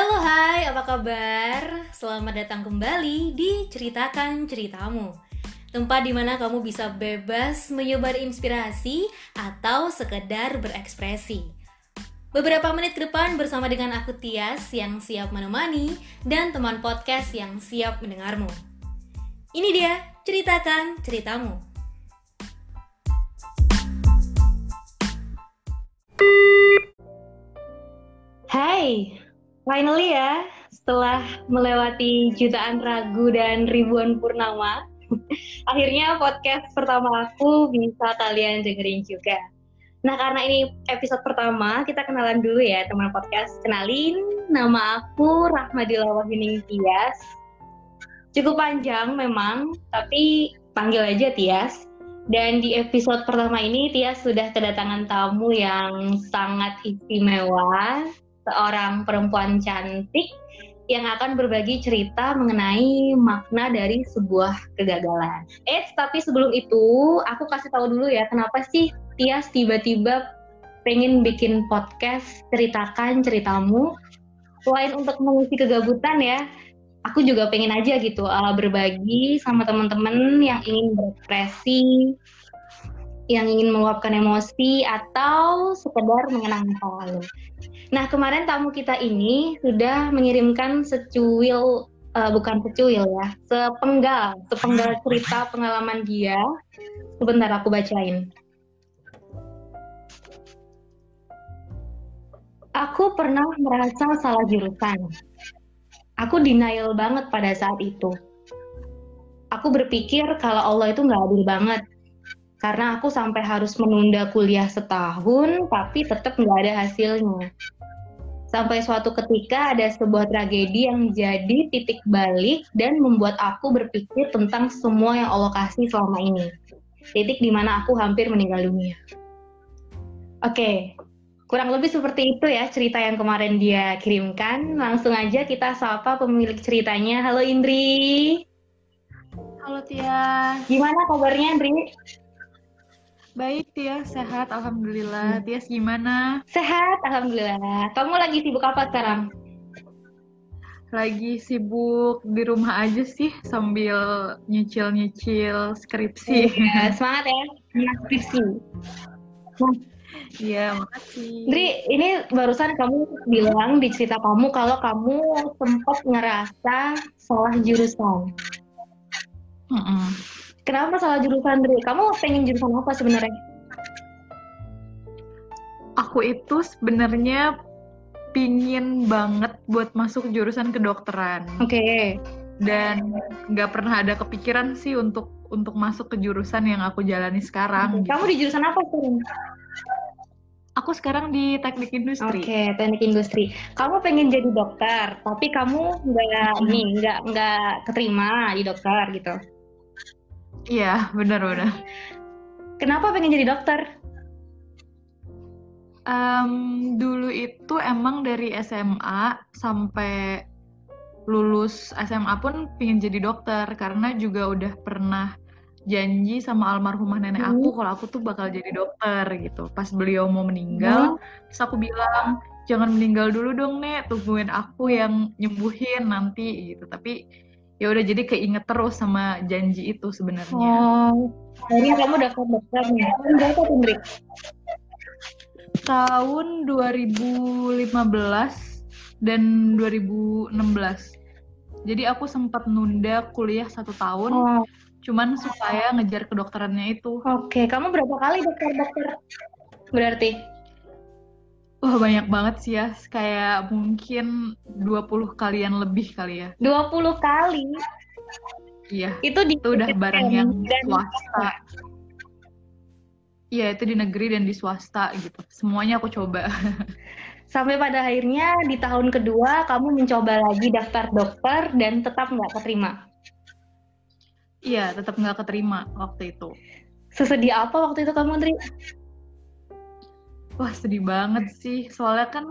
Halo hai, apa kabar? Selamat datang kembali di Ceritakan Ceritamu Tempat di mana kamu bisa bebas menyebar inspirasi atau sekedar berekspresi Beberapa menit ke depan bersama dengan aku Tias yang siap menemani dan teman podcast yang siap mendengarmu. Ini dia, ceritakan ceritamu. Hai, finally ya, setelah melewati jutaan ragu dan ribuan purnama, akhirnya podcast pertama aku bisa kalian dengerin juga. Nah, karena ini episode pertama, kita kenalan dulu ya teman podcast. Kenalin, nama aku Rahmadila Wahyuning Tias. Cukup panjang memang, tapi panggil aja Tias. Dan di episode pertama ini Tias sudah kedatangan tamu yang sangat istimewa, seorang perempuan cantik yang akan berbagi cerita mengenai makna dari sebuah kegagalan. Eh, tapi sebelum itu, aku kasih tahu dulu ya, kenapa sih Tias tiba-tiba pengen bikin podcast ceritakan ceritamu selain untuk mengisi kegabutan ya aku juga pengen aja gitu uh, berbagi sama teman-teman yang ingin berekspresi yang ingin meluapkan emosi atau sekedar mengenang masa lalu. Nah kemarin tamu kita ini sudah mengirimkan secuil uh, bukan secuil ya, sepenggal, sepenggal cerita pengalaman dia. Sebentar aku bacain. Aku pernah merasa salah jurusan. Aku denial banget pada saat itu. Aku berpikir kalau Allah itu nggak adil banget. Karena aku sampai harus menunda kuliah setahun, tapi tetap nggak ada hasilnya. Sampai suatu ketika ada sebuah tragedi yang jadi titik balik dan membuat aku berpikir tentang semua yang Allah kasih selama ini. Titik di mana aku hampir meninggal dunia. Oke, Kurang lebih seperti itu ya cerita yang kemarin dia kirimkan. Langsung aja kita sapa pemilik ceritanya. Halo Indri. Halo Tia. Gimana kabarnya Indri? Baik Tia, sehat Alhamdulillah. Tias gimana? Sehat Alhamdulillah. Kamu lagi sibuk apa sekarang? Lagi sibuk di rumah aja sih sambil nyicil-nyicil skripsi. Ya, semangat ya, skripsi. Nah, Iya, makasih. Dri, ini barusan kamu bilang di cerita kamu kalau kamu sempat ngerasa salah jurusan. Mm -mm. Kenapa salah jurusan, Dri? Kamu pengen jurusan apa sebenarnya? Aku itu sebenarnya pingin banget buat masuk jurusan kedokteran. Oke. Okay. Dan nggak pernah ada kepikiran sih untuk untuk masuk ke jurusan yang aku jalani sekarang. Kamu gitu. di jurusan apa sekarang? Aku sekarang di teknik industri. Oke, okay, teknik industri. Kamu pengen jadi dokter, tapi kamu nggak nih nggak nggak keterima di dokter gitu. Iya, benar-benar. Kenapa pengen jadi dokter? Um, dulu itu emang dari SMA sampai lulus SMA pun pengen jadi dokter karena juga udah pernah janji sama almarhumah nenek aku hmm. kalau aku tuh bakal jadi dokter gitu. Pas beliau mau meninggal, hmm. terus aku bilang jangan meninggal dulu dong nek, tungguin aku yang nyembuhin nanti gitu. Tapi ya udah jadi keinget terus sama janji itu sebenarnya. Oh, jadi kamu daftar dokter nih. Tahun berapa tuh, Tahun 2015 dan 2016. Jadi aku sempat nunda kuliah satu tahun. Oh cuman supaya ngejar kedokterannya itu. Oke, kamu berapa kali dokter-dokter berarti? Wah banyak banget sih ya, kayak mungkin 20 kalian lebih kali ya. 20 kali? Iya, itu, di itu udah barang yang swasta. Iya, itu di negeri dan di swasta gitu. Semuanya aku coba. Sampai pada akhirnya di tahun kedua kamu mencoba lagi daftar dokter dan tetap nggak keterima. Iya, tetap nggak keterima waktu itu. Sesedih apa waktu itu kamu, Tri? Wah, sedih banget sih. Soalnya kan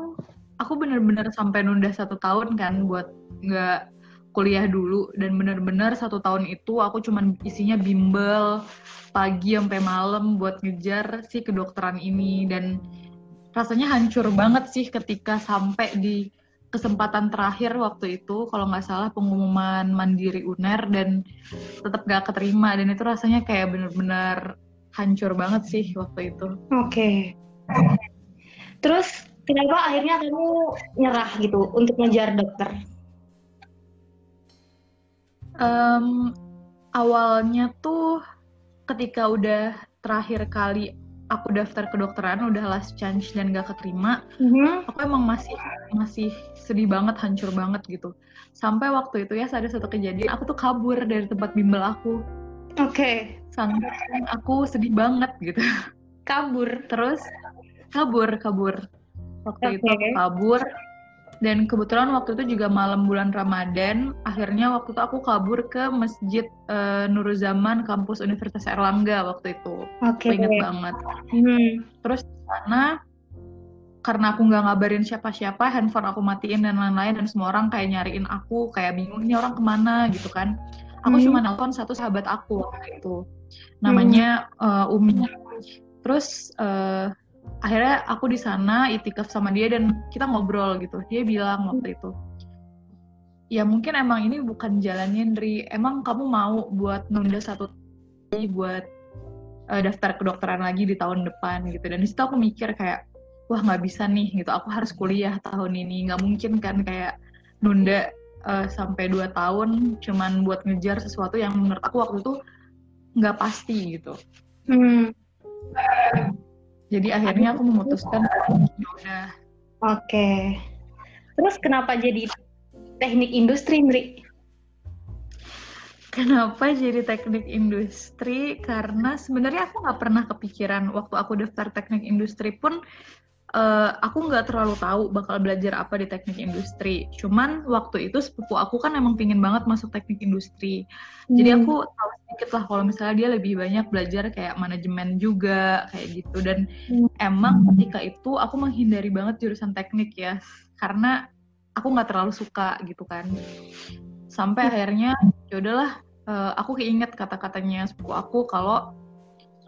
aku bener-bener sampai nunda satu tahun kan buat nggak kuliah dulu dan bener-bener satu tahun itu aku cuman isinya bimbel pagi sampai malam buat ngejar si kedokteran ini dan rasanya hancur banget sih ketika sampai di kesempatan terakhir waktu itu kalau nggak salah pengumuman mandiri uner dan tetap gak keterima dan itu rasanya kayak bener-bener hancur banget sih waktu itu. Oke. Okay. Terus kenapa akhirnya kamu nyerah gitu untuk ngejar dokter? Um, awalnya tuh ketika udah terakhir kali aku daftar kedokteran udah last chance dan gak keterima, mm-hmm. aku emang masih masih sedih banget, hancur banget gitu. Sampai waktu itu ya ada satu kejadian, aku tuh kabur dari tempat bimbel aku. Oke. Okay. Sampai aku sedih banget gitu. Kabur. Terus kabur, kabur. Waktu okay. itu aku kabur, dan kebetulan waktu itu juga malam bulan Ramadan akhirnya waktu itu aku kabur ke masjid uh, Nuruzaman kampus Universitas Erlangga waktu itu okay. inget banget hmm. terus sana karena aku nggak ngabarin siapa-siapa handphone aku matiin dan lain-lain dan semua orang kayak nyariin aku kayak bingung ini orang ke mana gitu kan aku hmm. cuma nelfon satu sahabat aku waktu itu namanya hmm. uh, Umi terus uh, akhirnya aku di sana itikaf sama dia dan kita ngobrol gitu. Dia bilang waktu itu ya mungkin emang ini bukan jalannya Ndri. Emang kamu mau buat nunda satu buat uh, daftar kedokteran lagi di tahun depan gitu. Dan di situ aku mikir kayak wah nggak bisa nih gitu. Aku harus kuliah tahun ini. Nggak mungkin kan kayak nunda uh, sampai dua tahun cuman buat ngejar sesuatu yang menurut aku waktu itu nggak pasti gitu. Hmm jadi akhirnya aku memutuskan ya udah oke okay. terus kenapa jadi teknik industri Mri Kenapa jadi teknik industri? Karena sebenarnya aku nggak pernah kepikiran waktu aku daftar teknik industri pun uh, aku nggak terlalu tahu bakal belajar apa di teknik industri. Cuman waktu itu sepupu aku kan emang pingin banget masuk teknik industri. Hmm. Jadi aku tahu sedikit lah kalau misalnya dia lebih banyak belajar kayak manajemen juga kayak gitu. Dan hmm. emang ketika itu aku menghindari banget jurusan teknik ya, karena aku nggak terlalu suka gitu kan sampai hmm. akhirnya ya udahlah uh, aku keinget kata-katanya sepupu aku kalau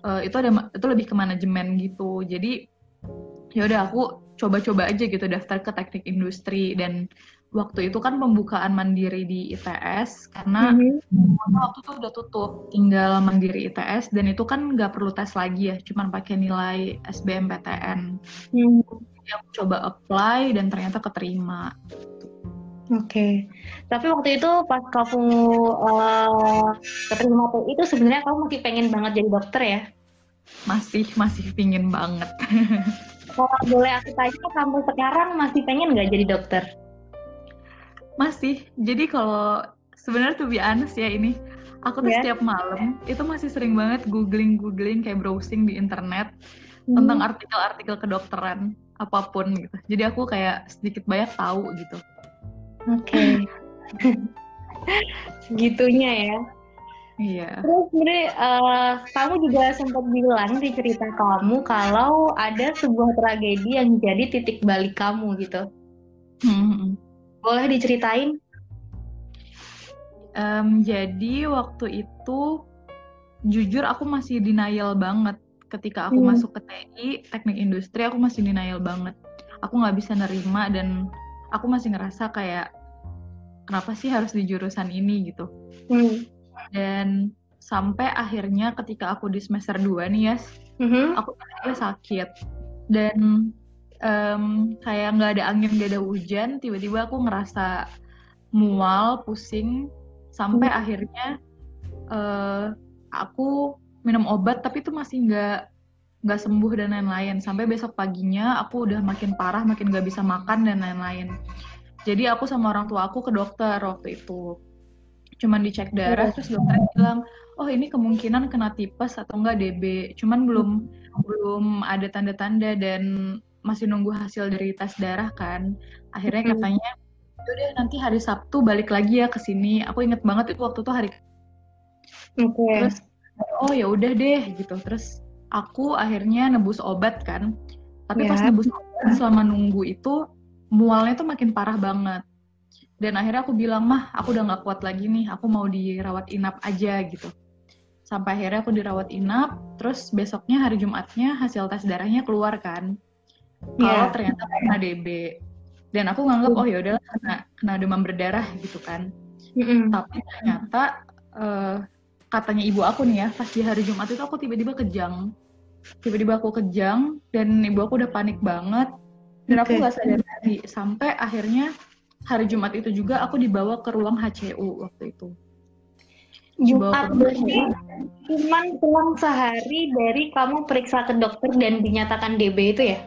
uh, itu ada itu lebih ke manajemen gitu jadi ya udah aku coba-coba aja gitu daftar ke teknik industri dan waktu itu kan pembukaan mandiri di ITS karena mm-hmm. waktu itu udah tutup tinggal mandiri ITS dan itu kan nggak perlu tes lagi ya cuman pakai nilai SBMPTN mm-hmm aku coba apply dan ternyata keterima. Oke, okay. tapi waktu itu pas kamu uh, keterima itu sebenarnya kamu masih pengen banget jadi dokter ya? Masih, masih pingin banget. Kalau boleh aku tanya, kamu sekarang masih pengen nggak jadi dokter? Masih. Jadi kalau sebenarnya tuh honest ya ini, aku tuh yeah. setiap malam itu masih sering banget googling-googling kayak browsing di internet hmm. tentang artikel-artikel kedokteran apa pun gitu. Jadi aku kayak sedikit banyak tahu gitu. Oke. Okay. Segitunya ya. Iya. Terus sebenarnya uh, kamu juga sempat bilang di cerita kamu kalau ada sebuah tragedi yang jadi titik balik kamu gitu. Hmm. Boleh diceritain? Um, jadi waktu itu jujur aku masih denial banget ketika aku hmm. masuk ke TI teknik industri aku masih denial banget aku nggak bisa nerima dan aku masih ngerasa kayak kenapa sih harus di jurusan ini gitu hmm. dan sampai akhirnya ketika aku di semester 2 nih ya yes, hmm aku sakit dan um, kayak nggak ada angin nggak ada hujan tiba-tiba aku ngerasa mual pusing sampai hmm. akhirnya uh, aku minum obat tapi itu masih nggak nggak sembuh dan lain-lain sampai besok paginya aku udah makin parah makin nggak bisa makan dan lain-lain jadi aku sama orang tua aku ke dokter waktu itu cuman dicek darah iya. terus dokter bilang oh ini kemungkinan kena tipes atau enggak DB cuman belum belum ada tanda-tanda dan masih nunggu hasil dari tes darah kan. Akhirnya katanya udah nanti hari Sabtu balik lagi ya ke sini. Aku inget banget itu waktu itu hari okay. terus oh ya udah deh gitu. Terus aku akhirnya nebus obat kan. Tapi yeah. pas nebus obat selama nunggu itu mualnya tuh makin parah banget. Dan akhirnya aku bilang mah aku udah nggak kuat lagi nih aku mau dirawat inap aja gitu. Sampai akhirnya aku dirawat inap terus besoknya hari Jumatnya hasil tes darahnya keluar kan kalau yeah. ternyata kena DB dan aku nganggap oh ya udahlah kena kena demam berdarah gitu kan Mm-mm. tapi ternyata eh, katanya ibu aku nih ya pas di hari Jumat itu aku tiba-tiba kejang tiba-tiba aku kejang dan ibu aku udah panik banget dan aku Oke. nggak sadar diri sampai akhirnya hari Jumat itu juga aku dibawa ke ruang HCU waktu itu Jumat berarti cuman selang sehari dari kamu periksa ke dokter dan dinyatakan DB itu ya?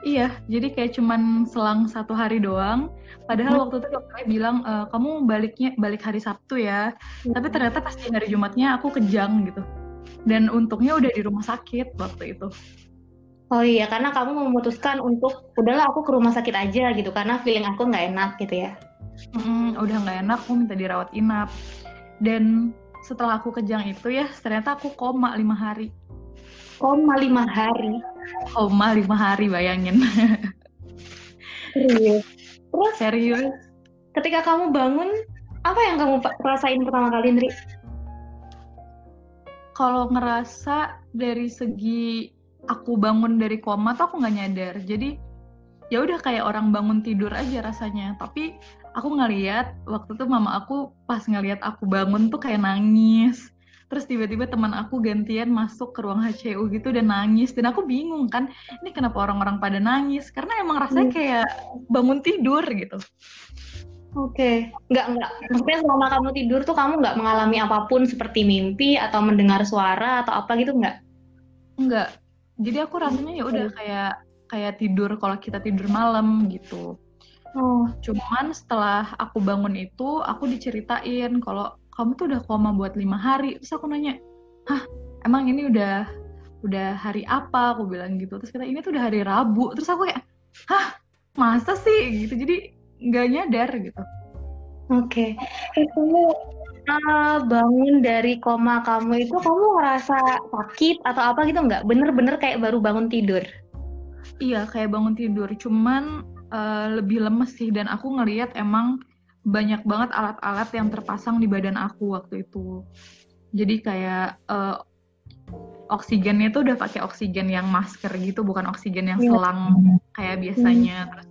Iya, jadi kayak cuman selang satu hari doang. Padahal waktu itu dokternya bilang e, kamu baliknya balik hari Sabtu ya. Tapi ternyata pas di hari Jumatnya aku kejang gitu. Dan untungnya udah di rumah sakit waktu itu. Oh iya, karena kamu memutuskan untuk udahlah aku ke rumah sakit aja gitu karena feeling aku nggak enak gitu ya. Mm, udah nggak enak, aku minta dirawat inap. Dan setelah aku kejang itu ya, ternyata aku koma lima hari. Koma lima hari. Koma lima hari, bayangin. Serius. Terus Serius. ketika kamu bangun, apa yang kamu rasain pertama kali, Ndri? Kalau ngerasa dari segi aku bangun dari koma tuh aku nggak nyadar. Jadi ya udah kayak orang bangun tidur aja rasanya. Tapi aku ngeliat waktu itu mama aku pas ngeliat aku bangun tuh kayak nangis. Terus tiba-tiba teman aku gantian masuk ke ruang HCU gitu dan nangis. Dan aku bingung kan, ini kenapa orang-orang pada nangis? Karena emang rasanya Hmm. kayak bangun tidur gitu. Oke, nggak nggak. Maksudnya selama kamu tidur tuh kamu nggak mengalami apa pun seperti mimpi atau mendengar suara atau apa gitu nggak? Enggak. Jadi aku rasanya ya udah kayak kayak tidur kalau kita tidur malam gitu. Oh, Cuman setelah aku bangun itu, aku diceritain kalau kamu tuh udah koma buat lima hari. Terus aku nanya, hah emang ini udah udah hari apa? Aku bilang gitu. Terus kata ini tuh udah hari Rabu. Terus aku kayak, hah masa sih gitu. Jadi nggak nyadar gitu. Oke, Terus kamu uh, bangun dari koma kamu itu kamu ngerasa sakit atau apa gitu nggak? Bener-bener kayak baru bangun tidur. Iya kayak bangun tidur. Cuman eh, lebih lemes sih. Dan aku ngeliat emang banyak banget alat-alat yang terpasang di badan aku waktu itu. Jadi kayak eh, oksigennya tuh udah pakai oksigen yang masker gitu, bukan oksigen yang Iya. selang kayak biasanya. Terus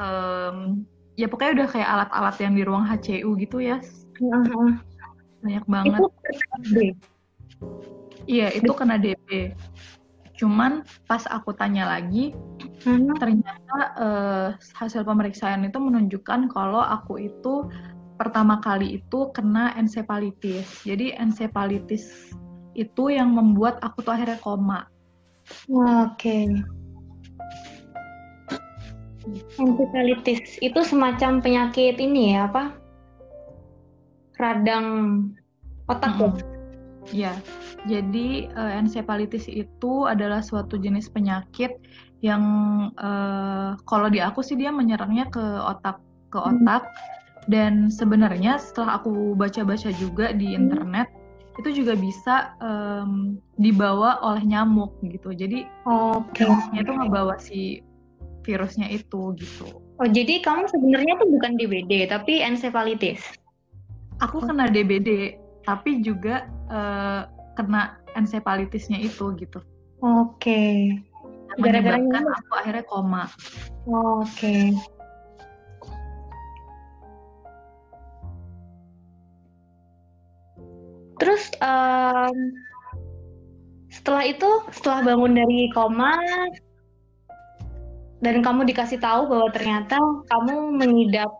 em, ya pokoknya udah kayak alat-alat yang di ruang HCU gitu ya, Heeh. banyak banget. Itu. Iya itu kena DP. Cuman pas aku tanya lagi, Hmm. ternyata eh, hasil pemeriksaan itu menunjukkan kalau aku itu pertama kali itu kena encephalitis. Jadi encephalitis itu yang membuat aku tuh akhirnya koma. Oke. Encephalitis itu semacam penyakit ini ya apa? Radang otak? Mm-mm. Ya, jadi eh, encephalitis itu adalah suatu jenis penyakit yang eh, kalau di aku sih dia menyerangnya ke otak ke Hmm. otak dan sebenarnya setelah aku baca-baca juga di Hmm. internet itu juga bisa em, dibawa oleh nyamuk gitu. Jadi Oke. nyamuknya itu ngebawa si virusnya itu gitu. Oh, jadi kamu sebenarnya tuh bukan DBD, tapi encephalitis. Aku kena DBD, tapi juga eh, kena encephalitisnya itu gitu. Oke. Gara-gara menyebabkan nyamuk? aku akhirnya koma. Oke. Terus em, setelah itu, setelah bangun dari koma dan kamu dikasih tahu bahwa ternyata kamu mengidap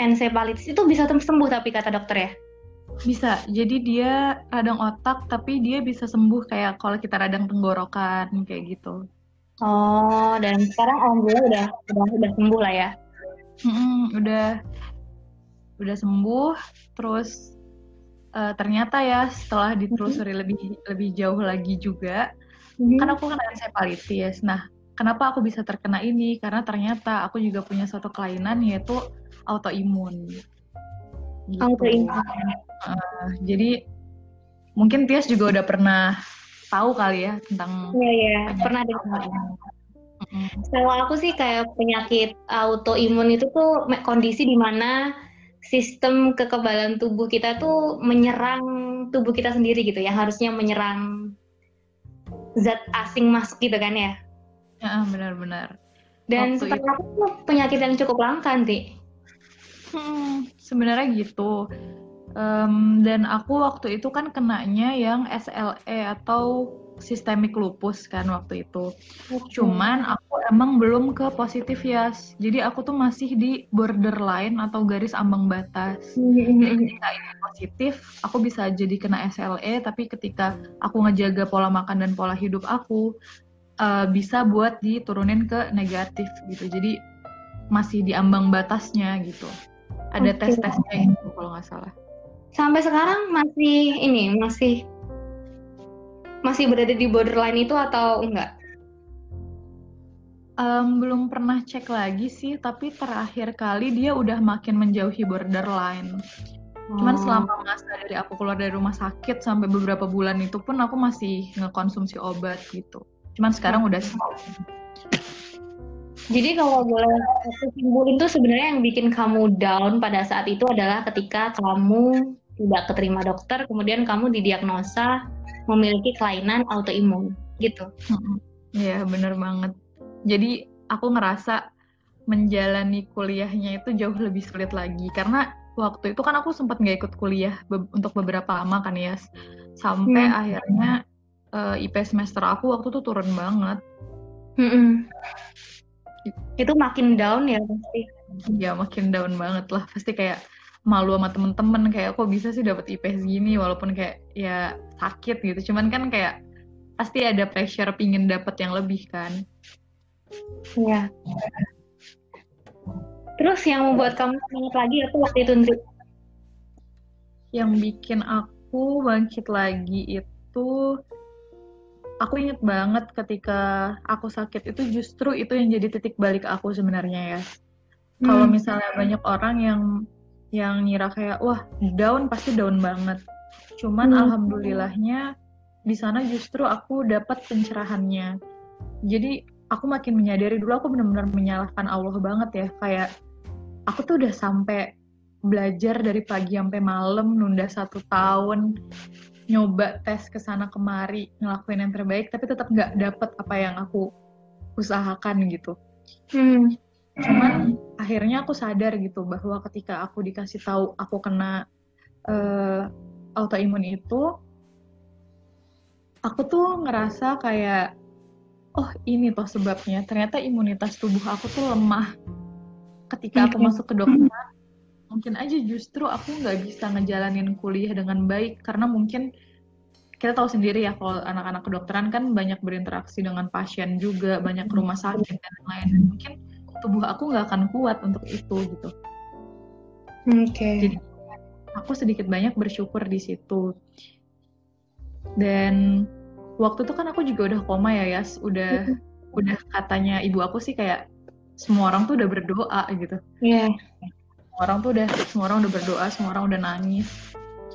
encephalitis itu bisa sembuh tapi kata dokter ya. Bisa, jadi dia radang otak, tapi dia bisa sembuh kayak kalau kita radang tenggorokan kayak gitu. Oh, dan sekarang alhamdulillah udah udah udah sembuh lah ya. Mm-mm, udah udah sembuh, terus eh, ternyata ya setelah ditelusuri lebih lebih jauh lagi juga, kan aku kena encephalitis. Nah, kenapa aku bisa terkena ini? Karena ternyata aku juga punya suatu kelainan yaitu autoimun. Gitu. Eh, jadi mungkin Tias juga udah pernah tahu kali ya tentang Iya, iya, pernah dengar. Kalau aku sih kayak penyakit autoimun itu tuh kondisi di mana sistem kekebalan tubuh kita tuh menyerang tubuh kita sendiri gitu ya, harusnya menyerang zat asing masuk gitu kan ya. Ya, benar-benar. Dan setelah itu penyakit yang cukup langka, nanti. Hmm, sebenarnya gitu. Um, dan aku waktu itu kan kenanya yang SLE atau sistemik lupus kan waktu itu. Okay. Cuman aku emang belum ke positif ya. Jadi aku tuh masih di borderline atau garis ambang batas. Mm-hmm. Ketika ini positif, aku bisa jadi kena SLE. Tapi ketika aku ngejaga pola makan dan pola hidup aku, uh, bisa buat diturunin ke negatif gitu. Jadi masih di ambang batasnya gitu. Ada okay. tes-tesnya itu kalau nggak salah sampai sekarang masih ini masih masih berada di borderline itu atau enggak? Um, belum pernah cek lagi sih, tapi terakhir kali dia udah makin menjauhi borderline. Oh. Cuman selama masa dari aku keluar dari rumah sakit sampai beberapa bulan itu pun aku masih ngekonsumsi obat gitu. Cuman sekarang udah stop. Jadi kalau boleh aku simpulin tuh sebenarnya yang bikin kamu down pada saat itu adalah ketika kamu tidak keterima dokter, kemudian kamu didiagnosa memiliki kelainan autoimun gitu. Iya, bener banget. Jadi aku ngerasa menjalani kuliahnya itu jauh lebih sulit lagi karena waktu itu kan aku sempat nggak ikut kuliah be untuk beberapa lama kan ya sampai hmm. akhirnya uh, IP semester aku waktu itu turun banget. Hmm itu makin down ya pasti. Ya makin down banget lah. Pasti kayak malu sama temen-temen kayak kok bisa sih dapat IP segini? Walaupun kayak ya sakit gitu. Cuman kan kayak pasti ada pressure pingin dapat yang lebih kan. Iya. Terus yang membuat kamu semangat lagi apa waktu itu Ndri? Yang bikin aku bangkit lagi itu aku inget banget ketika aku sakit itu justru itu yang jadi titik balik aku sebenarnya ya. Hmm. Kalau misalnya banyak orang yang yang ngira kayak wah down pasti down banget. Cuman hmm. alhamdulillahnya di sana justru aku dapat pencerahannya. Jadi aku makin menyadari dulu aku benar-benar menyalahkan Allah banget ya kayak aku tuh udah sampai belajar dari pagi sampai malam nunda satu tahun nyoba tes ke sana kemari ngelakuin yang terbaik tapi tetap nggak dapet apa yang aku usahakan gitu. Hmm. cuman akhirnya aku sadar gitu bahwa ketika aku dikasih tahu aku kena uh, autoimun itu aku tuh ngerasa kayak oh ini toh sebabnya. Ternyata imunitas tubuh aku tuh lemah ketika aku masuk ke dokter mungkin aja justru aku nggak bisa ngejalanin kuliah dengan baik karena mungkin kita tahu sendiri ya kalau anak-anak kedokteran kan banyak berinteraksi dengan pasien juga banyak ke rumah sakit dan lain-lain mungkin tubuh aku nggak akan kuat untuk itu gitu. Oke. Okay. Jadi aku sedikit banyak bersyukur di situ. Dan waktu itu kan aku juga udah koma ya Yas, udah udah katanya ibu aku sih kayak semua orang tuh udah berdoa gitu. Iya. Yeah orang tuh udah semua orang udah berdoa semua orang udah nangis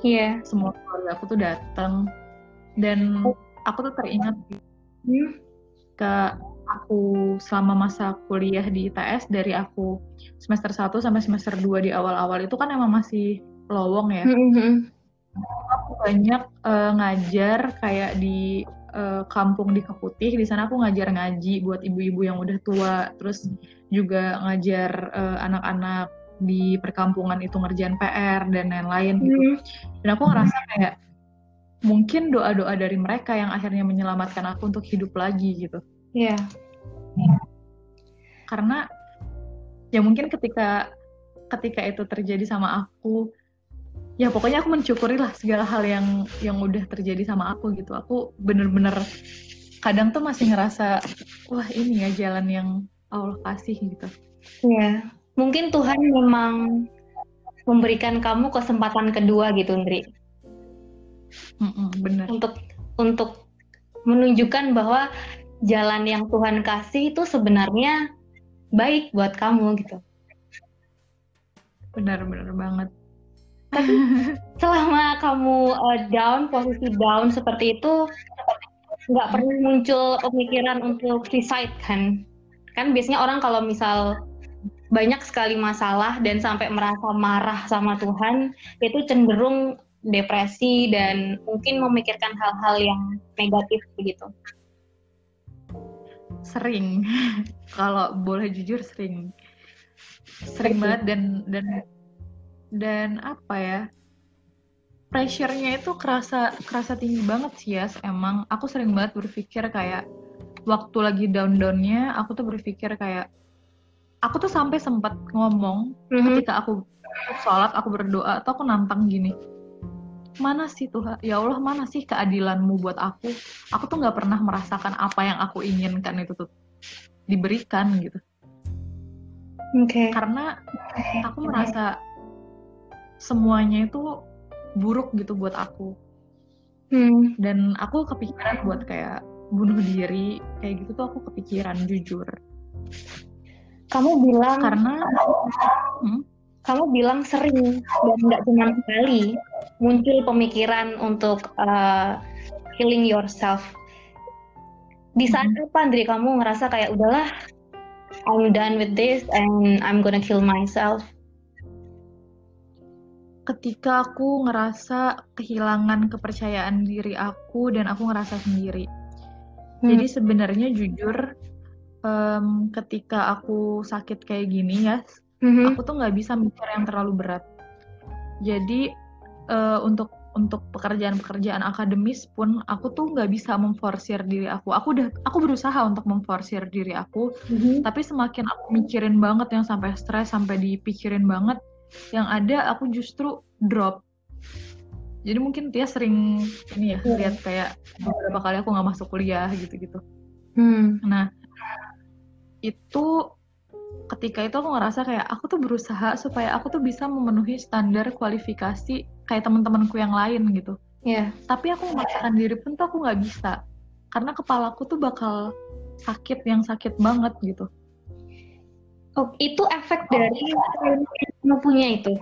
iya yeah. semua keluarga aku tuh datang dan aku tuh teringat hmm? ke aku selama masa kuliah di ITS dari aku semester 1 sampai semester 2 di awal-awal itu kan emang masih lowong ya. Mm -hmm. Aku banyak uh, ngajar kayak di uh, kampung di Keputih. Di sana aku ngajar ngaji buat ibu-ibu yang udah tua. Terus juga ngajar eh, anak-anak uh, di perkampungan itu ngerjain PR dan lain-lain gitu. Mm. Dan aku ngerasa kayak mungkin doa-doa dari mereka yang akhirnya menyelamatkan aku untuk hidup lagi gitu. Iya. Yeah. Karena ya mungkin ketika ketika itu terjadi sama aku ya pokoknya aku mensyukuri lah segala hal yang yang udah terjadi sama aku gitu. Aku bener-bener kadang tuh masih ngerasa wah ini ya jalan yang Allah kasih gitu. Iya mungkin Tuhan memang memberikan kamu kesempatan kedua gitu, Ndri. benar. Untuk untuk menunjukkan bahwa jalan yang Tuhan kasih itu sebenarnya baik buat kamu gitu. Benar-benar banget. Tapi selama kamu uh, down, posisi down seperti itu, nggak perlu muncul pemikiran untuk suicide kan? Kan biasanya orang kalau misal banyak sekali masalah dan sampai merasa marah sama Tuhan itu cenderung depresi dan mungkin memikirkan hal-hal yang negatif begitu. sering. Kalau boleh jujur sering. Sering banget dan dan dan apa ya? Pressure-nya itu kerasa kerasa tinggi banget sih ya emang aku sering banget berpikir kayak waktu lagi down-downnya aku tuh berpikir kayak aku tuh sampai sempat ngomong mm-hmm. ketika aku sholat aku berdoa atau aku nantang gini mana sih Tuhan ya Allah mana sih keadilanmu buat aku aku tuh nggak pernah merasakan apa yang aku inginkan itu tuh diberikan gitu okay. karena aku merasa semuanya itu buruk gitu buat aku hmm. dan aku kepikiran buat kayak bunuh diri kayak gitu tuh aku kepikiran jujur kamu bilang karena hmm? kamu bilang sering dan nggak cuma sekali muncul pemikiran untuk uh, killing yourself di saat hmm. apa Andri kamu ngerasa kayak udahlah I'm done with this and I'm gonna kill myself ketika aku ngerasa kehilangan kepercayaan diri aku dan aku ngerasa sendiri. Hmm. Jadi sebenarnya jujur um, ketika aku sakit kayak gini ya, hmm. aku tuh nggak bisa mikir yang terlalu berat. Jadi uh, untuk untuk pekerjaan-pekerjaan akademis pun aku tuh nggak bisa memforsir diri aku. Aku udah aku berusaha untuk memforsir diri aku, mm-hmm. tapi semakin aku mikirin banget yang sampai stres, sampai dipikirin banget, yang ada aku justru drop jadi mungkin dia sering ini ya yeah. lihat kayak beberapa kali aku nggak masuk kuliah gitu-gitu hmm. nah itu ketika itu aku ngerasa kayak aku tuh berusaha supaya aku tuh bisa memenuhi standar kualifikasi kayak teman-temanku yang lain gitu. Iya. Yeah. Tapi aku memaksakan diri pun tuh aku nggak bisa karena kepalaku tuh bakal sakit yang sakit banget gitu. Oh, itu efek dari kamu punya itu?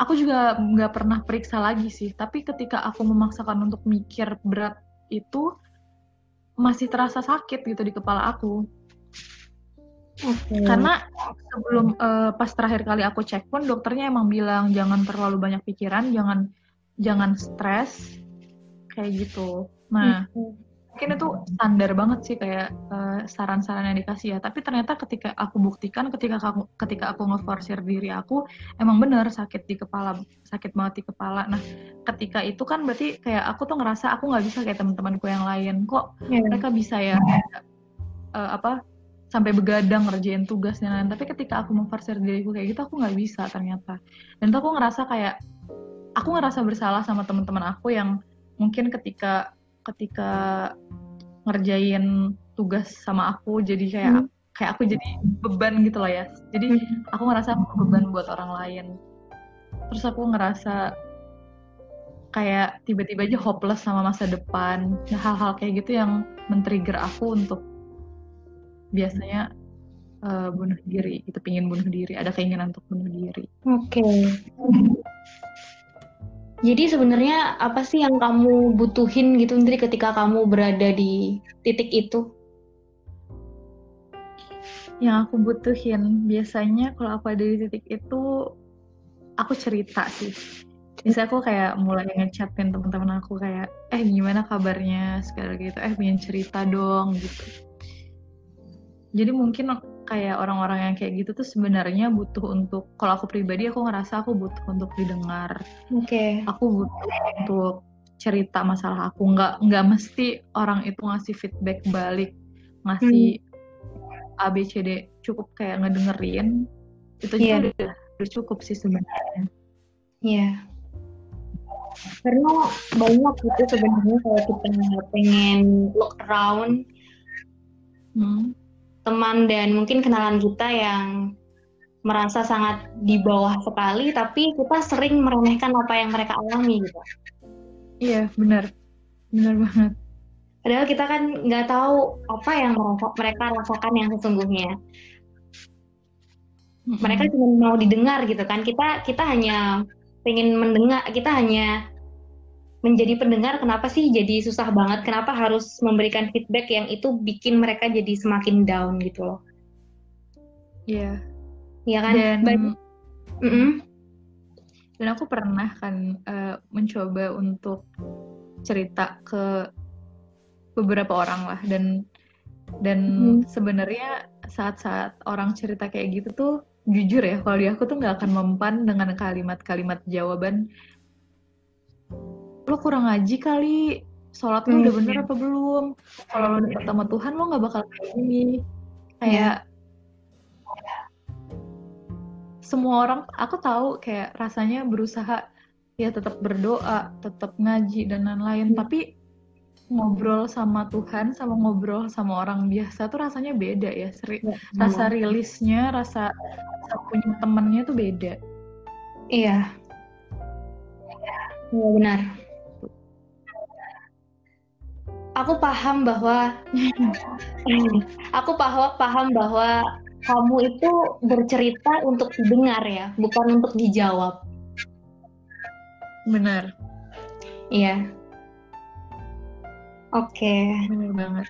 Aku juga nggak pernah periksa lagi sih, tapi ketika aku memaksakan untuk mikir berat itu masih terasa sakit gitu di kepala aku. Okay. Karena sebelum uh, pas terakhir kali aku cek pun dokternya emang bilang jangan terlalu banyak pikiran, jangan jangan stres kayak gitu. Nah, okay mungkin itu standar banget sih kayak uh, saran-saran yang dikasih ya. Tapi ternyata ketika aku buktikan ketika aku ketika aku ngeforsir diri aku emang bener sakit di kepala sakit banget di kepala. Nah ketika itu kan berarti kayak aku tuh ngerasa aku nggak bisa kayak teman-temanku yang lain. Kok yeah. mereka bisa ya uh, apa sampai begadang ngerjain tugas dan lain tapi ketika aku memforsir diriku kayak gitu aku nggak bisa ternyata. Dan tuh aku ngerasa kayak aku ngerasa bersalah sama teman-teman aku yang mungkin ketika ketika ngerjain tugas sama aku jadi kayak hmm. kayak aku jadi beban gitu loh ya jadi hmm. aku ngerasa aku beban buat orang lain terus aku ngerasa kayak tiba-tiba aja hopeless sama masa depan ya, hal-hal kayak gitu yang men-trigger aku untuk biasanya uh, bunuh diri itu pingin bunuh diri ada keinginan untuk bunuh diri oke okay. Jadi sebenarnya apa sih yang kamu butuhin gitu Indri ketika kamu berada di titik itu? Yang aku butuhin biasanya kalau aku ada di titik itu aku cerita sih. Bisa aku kayak mulai ngechatin teman-teman aku kayak eh gimana kabarnya sekarang gitu eh pengen cerita dong gitu. Jadi mungkin kayak orang-orang yang kayak gitu tuh sebenarnya butuh untuk kalau aku pribadi aku ngerasa aku butuh untuk didengar. Oke. Okay. Aku butuh untuk cerita masalah aku nggak nggak mesti orang itu ngasih feedback balik ngasih hmm. A B C D cukup kayak ngedengerin itu yeah. juga udah, udah cukup sih sebenarnya. Iya. Yeah. Karena banyak itu sebenarnya kalau kita pengen look around hmm teman dan mungkin kenalan kita yang merasa sangat di bawah sekali, tapi kita sering meremehkan apa yang mereka alami gitu. Iya, benar. Benar banget. Padahal kita kan nggak tahu apa yang mereka rasakan yang sesungguhnya. Mereka cuma mau didengar gitu kan. Kita kita hanya pengen mendengar, kita hanya menjadi pendengar kenapa sih jadi susah banget kenapa harus memberikan feedback yang itu bikin mereka jadi semakin down gitu loh iya yeah. iya kan dan mm -mm. dan aku pernah kan uh, mencoba untuk cerita ke beberapa orang lah dan dan hmm. sebenarnya saat-saat orang cerita kayak gitu tuh jujur ya kalau di aku tuh nggak akan mempan dengan kalimat-kalimat jawaban lo kurang ngaji kali. Sholat lo udah bener apa belum? Kalau lo deket sama Tuhan lo nggak bakal kayak gini. Kayak yeah. semua orang aku tahu kayak rasanya berusaha ya tetap berdoa tetap ngaji dan lain-lain. Hmm. tapi ngobrol sama Tuhan sama ngobrol sama orang biasa tuh rasanya beda ya Seri, ya, rasa rilisnya rasa, rasa punya temennya tuh beda. Iya. Iya benar aku paham bahwa aku paham paham bahwa kamu itu bercerita untuk didengar ya bukan untuk dijawab benar iya Oke. Okay. Benar banget.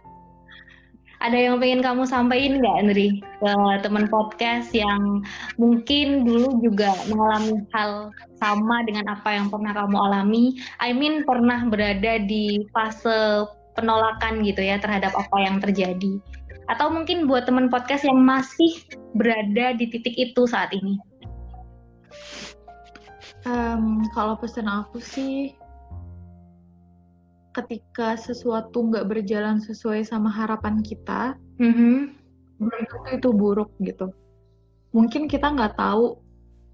Ada yang pengen kamu sampaikan nggak, Andri, ke teman podcast yang mungkin dulu juga mengalami hal sama dengan apa yang pernah kamu alami? I mean, pernah berada di fase penolakan gitu ya terhadap apa yang terjadi. Atau mungkin buat teman podcast yang masih berada di titik itu saat ini? Um, kalau pesan aku sih ketika sesuatu nggak berjalan sesuai sama harapan kita, mm-hmm. belum tentu itu buruk gitu. Mungkin kita nggak tahu,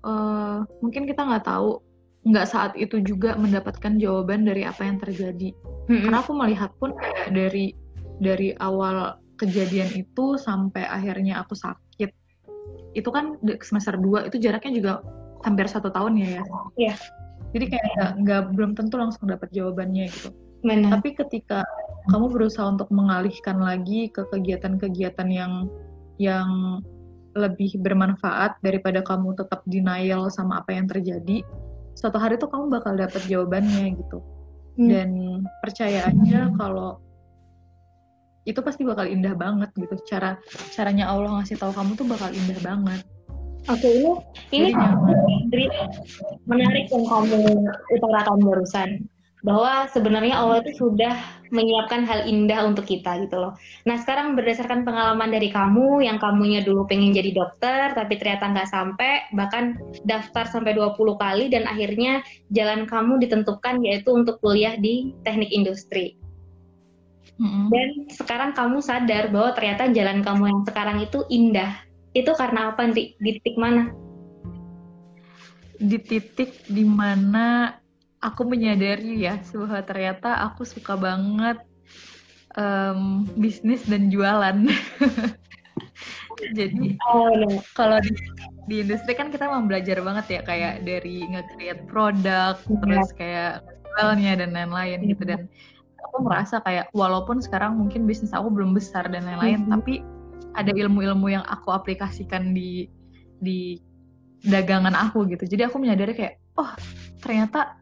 uh, mungkin kita nggak tahu nggak saat itu juga mendapatkan jawaban dari apa yang terjadi. Mm-hmm. Karena aku melihat pun kayak dari dari awal kejadian itu sampai akhirnya aku sakit, itu kan semester 2 itu jaraknya juga hampir satu tahun ya ya. Iya. Jadi kayak nggak belum tentu langsung dapat jawabannya gitu. Benar. Tapi ketika kamu berusaha untuk mengalihkan lagi ke kegiatan-kegiatan yang yang lebih bermanfaat daripada kamu tetap denial sama apa yang terjadi, suatu hari tuh kamu bakal dapat jawabannya gitu. Hmm. Dan percaya aja kalau itu pasti bakal indah banget gitu. Cara caranya Allah ngasih tahu kamu tuh bakal indah banget. Oke, ini ini Jadi, menarik yang kamu utarakan barusan bahwa sebenarnya Allah itu sudah menyiapkan hal indah untuk kita gitu loh. Nah sekarang berdasarkan pengalaman dari kamu yang kamunya dulu pengen jadi dokter tapi ternyata nggak sampai bahkan daftar sampai 20 kali dan akhirnya jalan kamu ditentukan yaitu untuk kuliah di teknik industri. Mm-hmm. Dan sekarang kamu sadar bahwa ternyata jalan kamu yang sekarang itu indah. Itu karena apa Di titik mana? Di titik di mana aku menyadari ya bahwa ternyata aku suka banget um, bisnis dan jualan. Jadi oh, iya. kalau di, di industri kan kita mau belajar banget ya kayak dari nge-create produk, yeah. terus kayak jualnya dan lain-lain yeah. gitu dan aku merasa kayak walaupun sekarang mungkin bisnis aku belum besar dan lain-lain, mm -hmm. tapi ada ilmu-ilmu yang aku aplikasikan di di dagangan aku gitu. Jadi aku menyadari kayak oh ternyata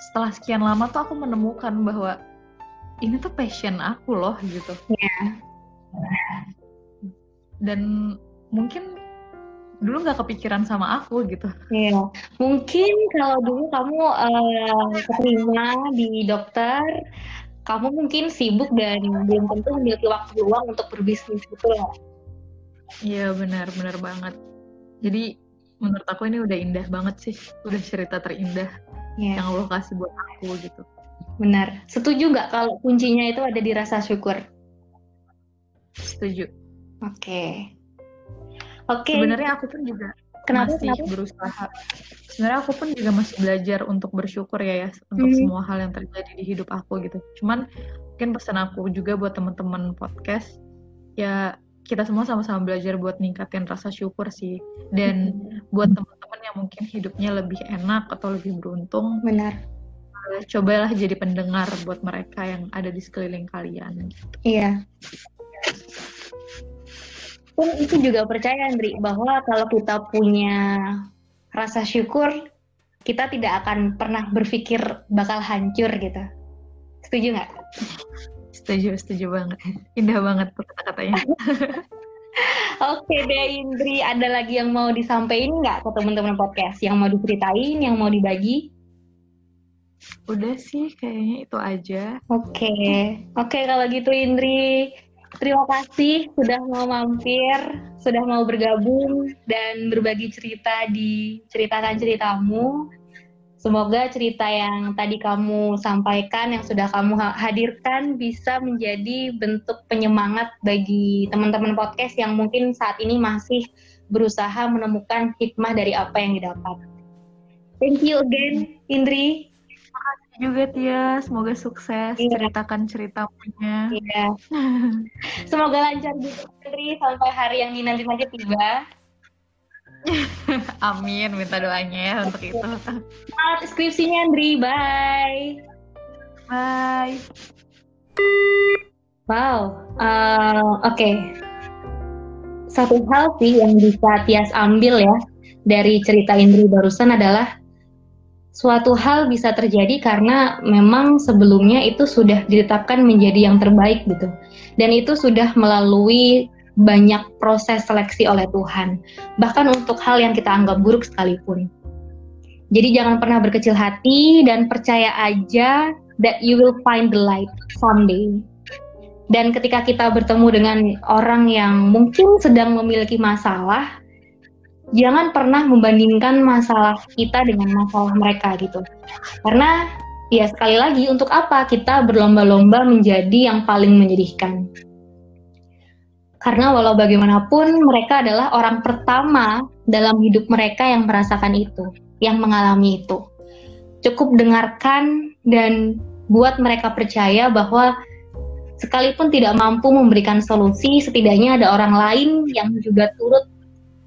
setelah sekian lama tuh aku menemukan bahwa ini tuh passion aku loh gitu. Yeah. Dan mungkin dulu nggak kepikiran sama aku gitu. Iya, yeah. mungkin kalau dulu kamu uh, keterima di dokter, kamu mungkin sibuk dan belum tentu memiliki waktu luang untuk berbisnis gitu loh. Iya benar, benar banget. Jadi menurut aku ini udah indah banget sih, udah cerita terindah yeah. yang Allah kasih buat aku gitu. Benar. Setuju nggak kalau kuncinya itu ada di rasa syukur? Setuju. Oke. Okay. Oke. Okay. Sebenarnya aku pun juga kenapa, masih kenapa? berusaha. Sebenarnya aku pun juga masih belajar untuk bersyukur ya ya untuk hmm. semua hal yang terjadi di hidup aku gitu. Cuman mungkin pesan aku juga buat teman-teman podcast ya kita semua sama-sama belajar buat ningkatin rasa syukur sih dan hmm. buat teman-teman yang mungkin hidupnya lebih enak atau lebih beruntung benar. uh, cobalah jadi pendengar buat mereka yang ada di sekeliling kalian. Iya. Pun itu juga percaya Andri bahwa kalau kita punya rasa syukur kita tidak akan pernah berpikir bakal hancur gitu. Setuju nggak? Setuju setuju banget. Indah banget tuh kata-katanya Oke deh Indri, ada lagi yang mau disampaikan nggak ke teman-teman podcast? Yang mau diceritain, yang mau dibagi? Udah sih, kayaknya itu aja. Oke, oke kalau gitu Indri, terima kasih sudah mau mampir, sudah mau bergabung dan berbagi cerita di ceritakan ceritamu. Semoga cerita yang tadi kamu sampaikan, yang sudah kamu hadirkan bisa menjadi bentuk penyemangat bagi teman-teman podcast yang mungkin saat ini masih berusaha menemukan hikmah dari apa yang didapat. Thank you again, Indri. Terima kasih juga Tia, semoga sukses yeah. ceritakan ceritamu. Iya. Semoga lancar juga Indri sampai hari yang dinanti-nanti tiba. Amin, minta doanya ya untuk itu. Semangat skripsinya Andri, bye. Bye. Wow, uh, oke. Okay. Satu hal sih yang bisa Tias ambil ya dari cerita Indri barusan adalah suatu hal bisa terjadi karena memang sebelumnya itu sudah ditetapkan menjadi yang terbaik gitu. Dan itu sudah melalui banyak proses seleksi oleh Tuhan, bahkan untuk hal yang kita anggap buruk sekalipun. Jadi jangan pernah berkecil hati dan percaya aja that you will find the light someday. Dan ketika kita bertemu dengan orang yang mungkin sedang memiliki masalah, jangan pernah membandingkan masalah kita dengan masalah mereka gitu. Karena ya sekali lagi untuk apa kita berlomba-lomba menjadi yang paling menyedihkan. Karena walau bagaimanapun mereka adalah orang pertama dalam hidup mereka yang merasakan itu, yang mengalami itu. Cukup dengarkan dan buat mereka percaya bahwa sekalipun tidak mampu memberikan solusi, setidaknya ada orang lain yang juga turut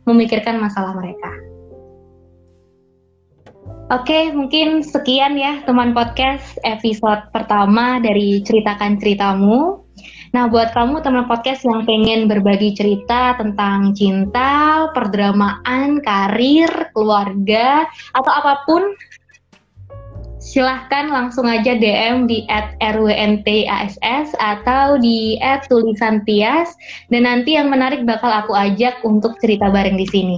memikirkan masalah mereka. Oke, mungkin sekian ya teman podcast episode pertama dari Ceritakan Ceritamu. Nah, buat kamu teman podcast yang pengen berbagi cerita tentang cinta, perdramaan, karir, keluarga, atau apa pun, silahkan langsung aja DM di @rwntass atau di @tulisantias dan nanti yang menarik bakal aku ajak untuk cerita bareng di sini.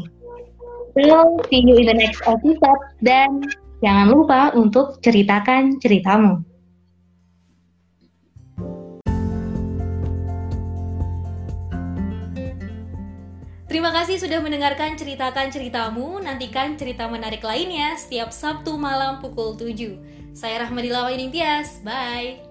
So, see you in the next episode dan jangan lupa untuk ceritakan ceritamu. Terima kasih sudah mendengarkan ceritakan ceritamu. Nantikan cerita menarik lainnya setiap Sabtu malam pukul 7. Saya Rahmadillah Waiding Tias. Bye.